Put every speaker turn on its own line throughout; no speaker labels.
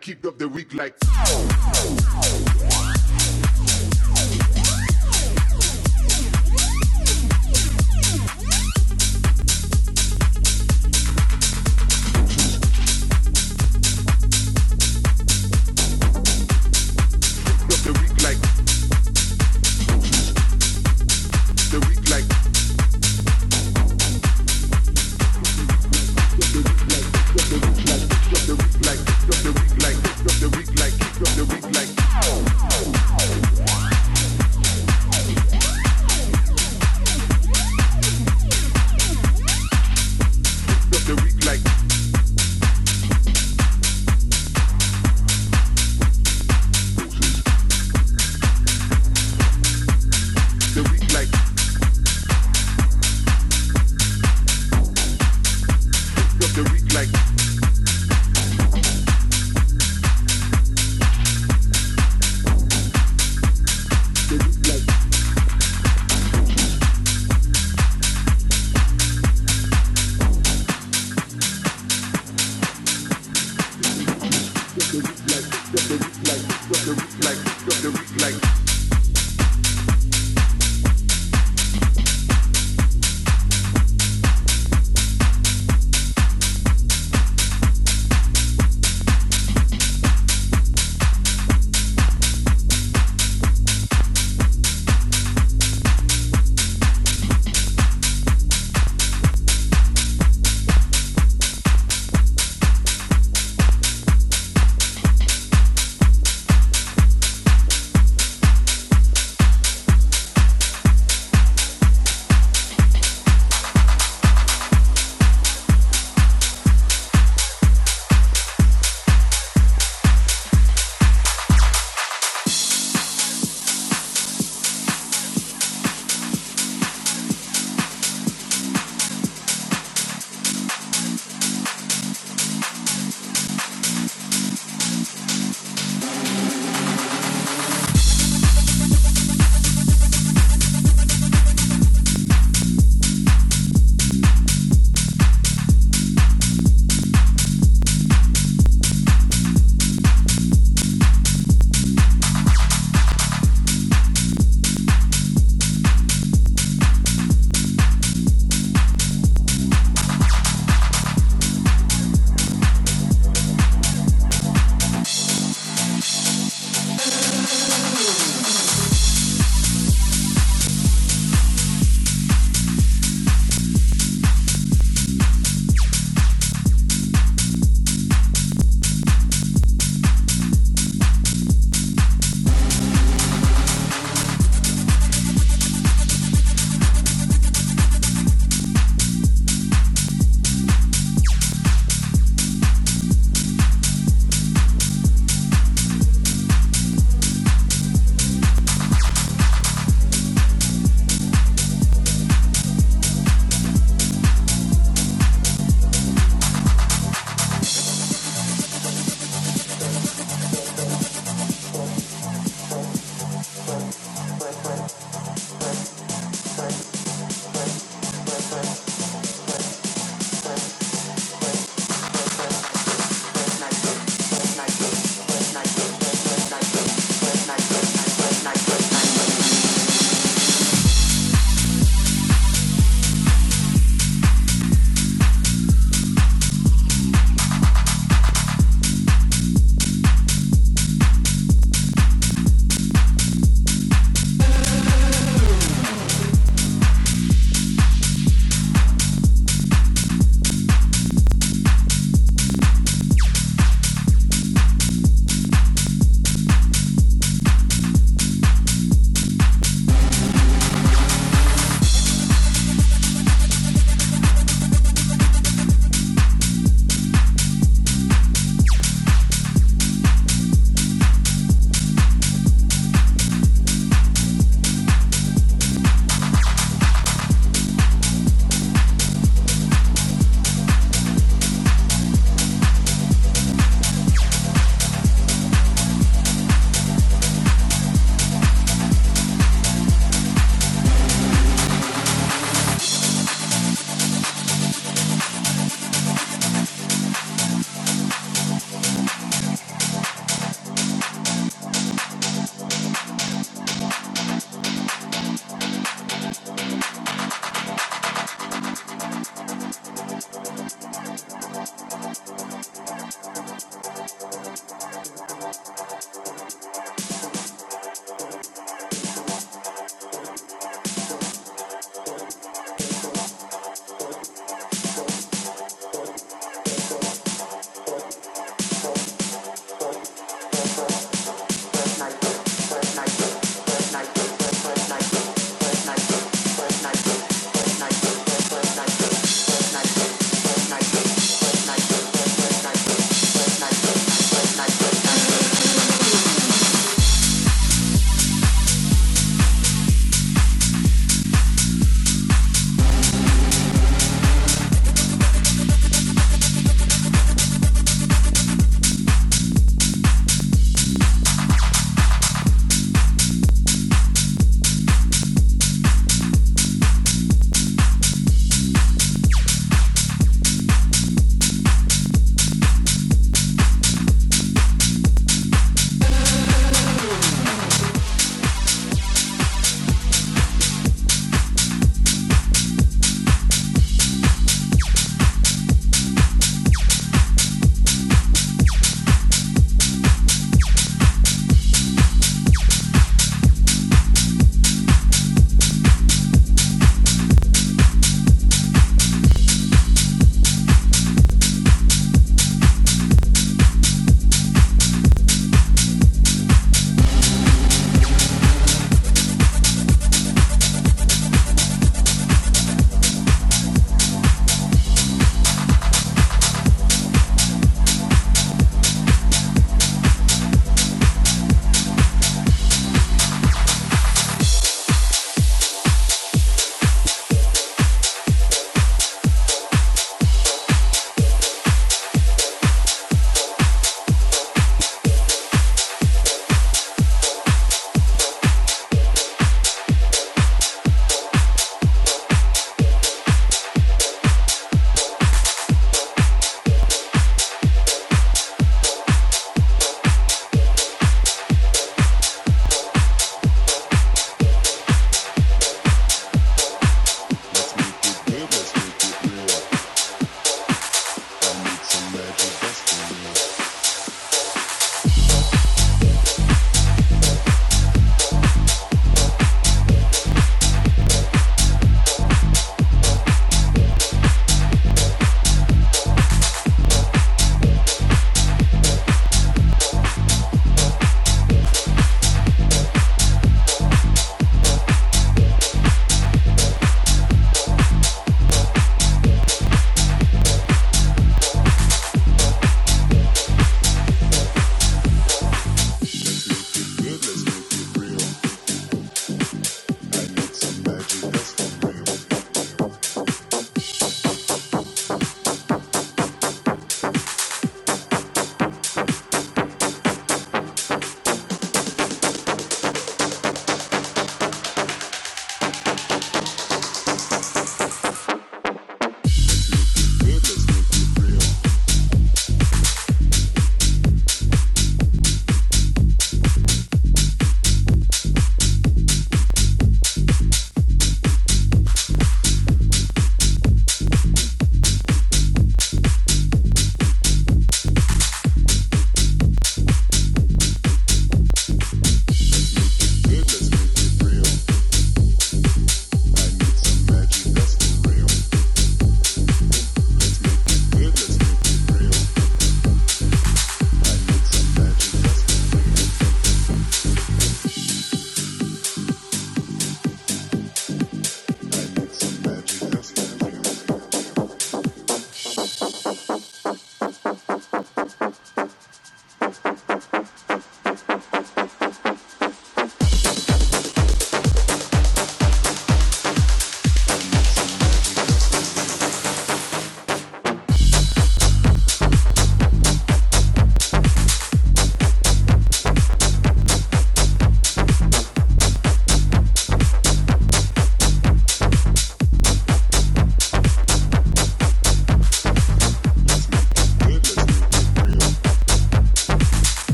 keep up the week like.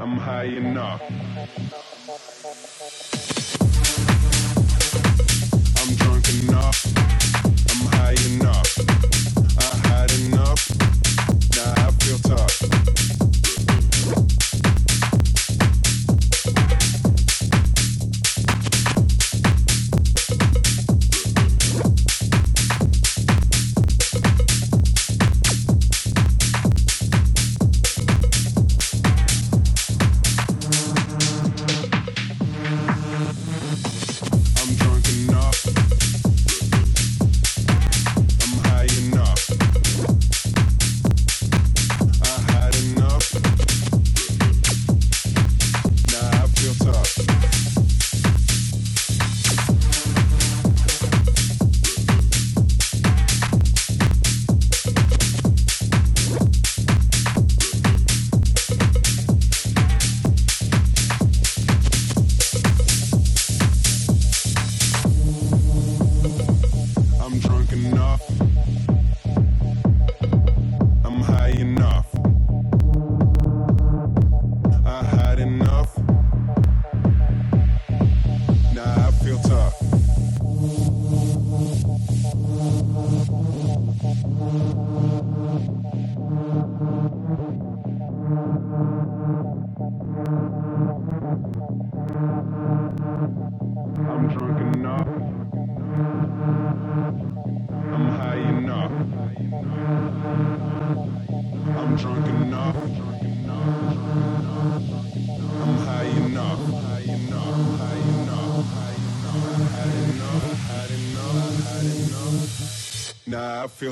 I'm
high enough.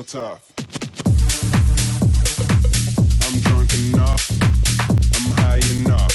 real tough. I'm drunk enough, I'm high enough.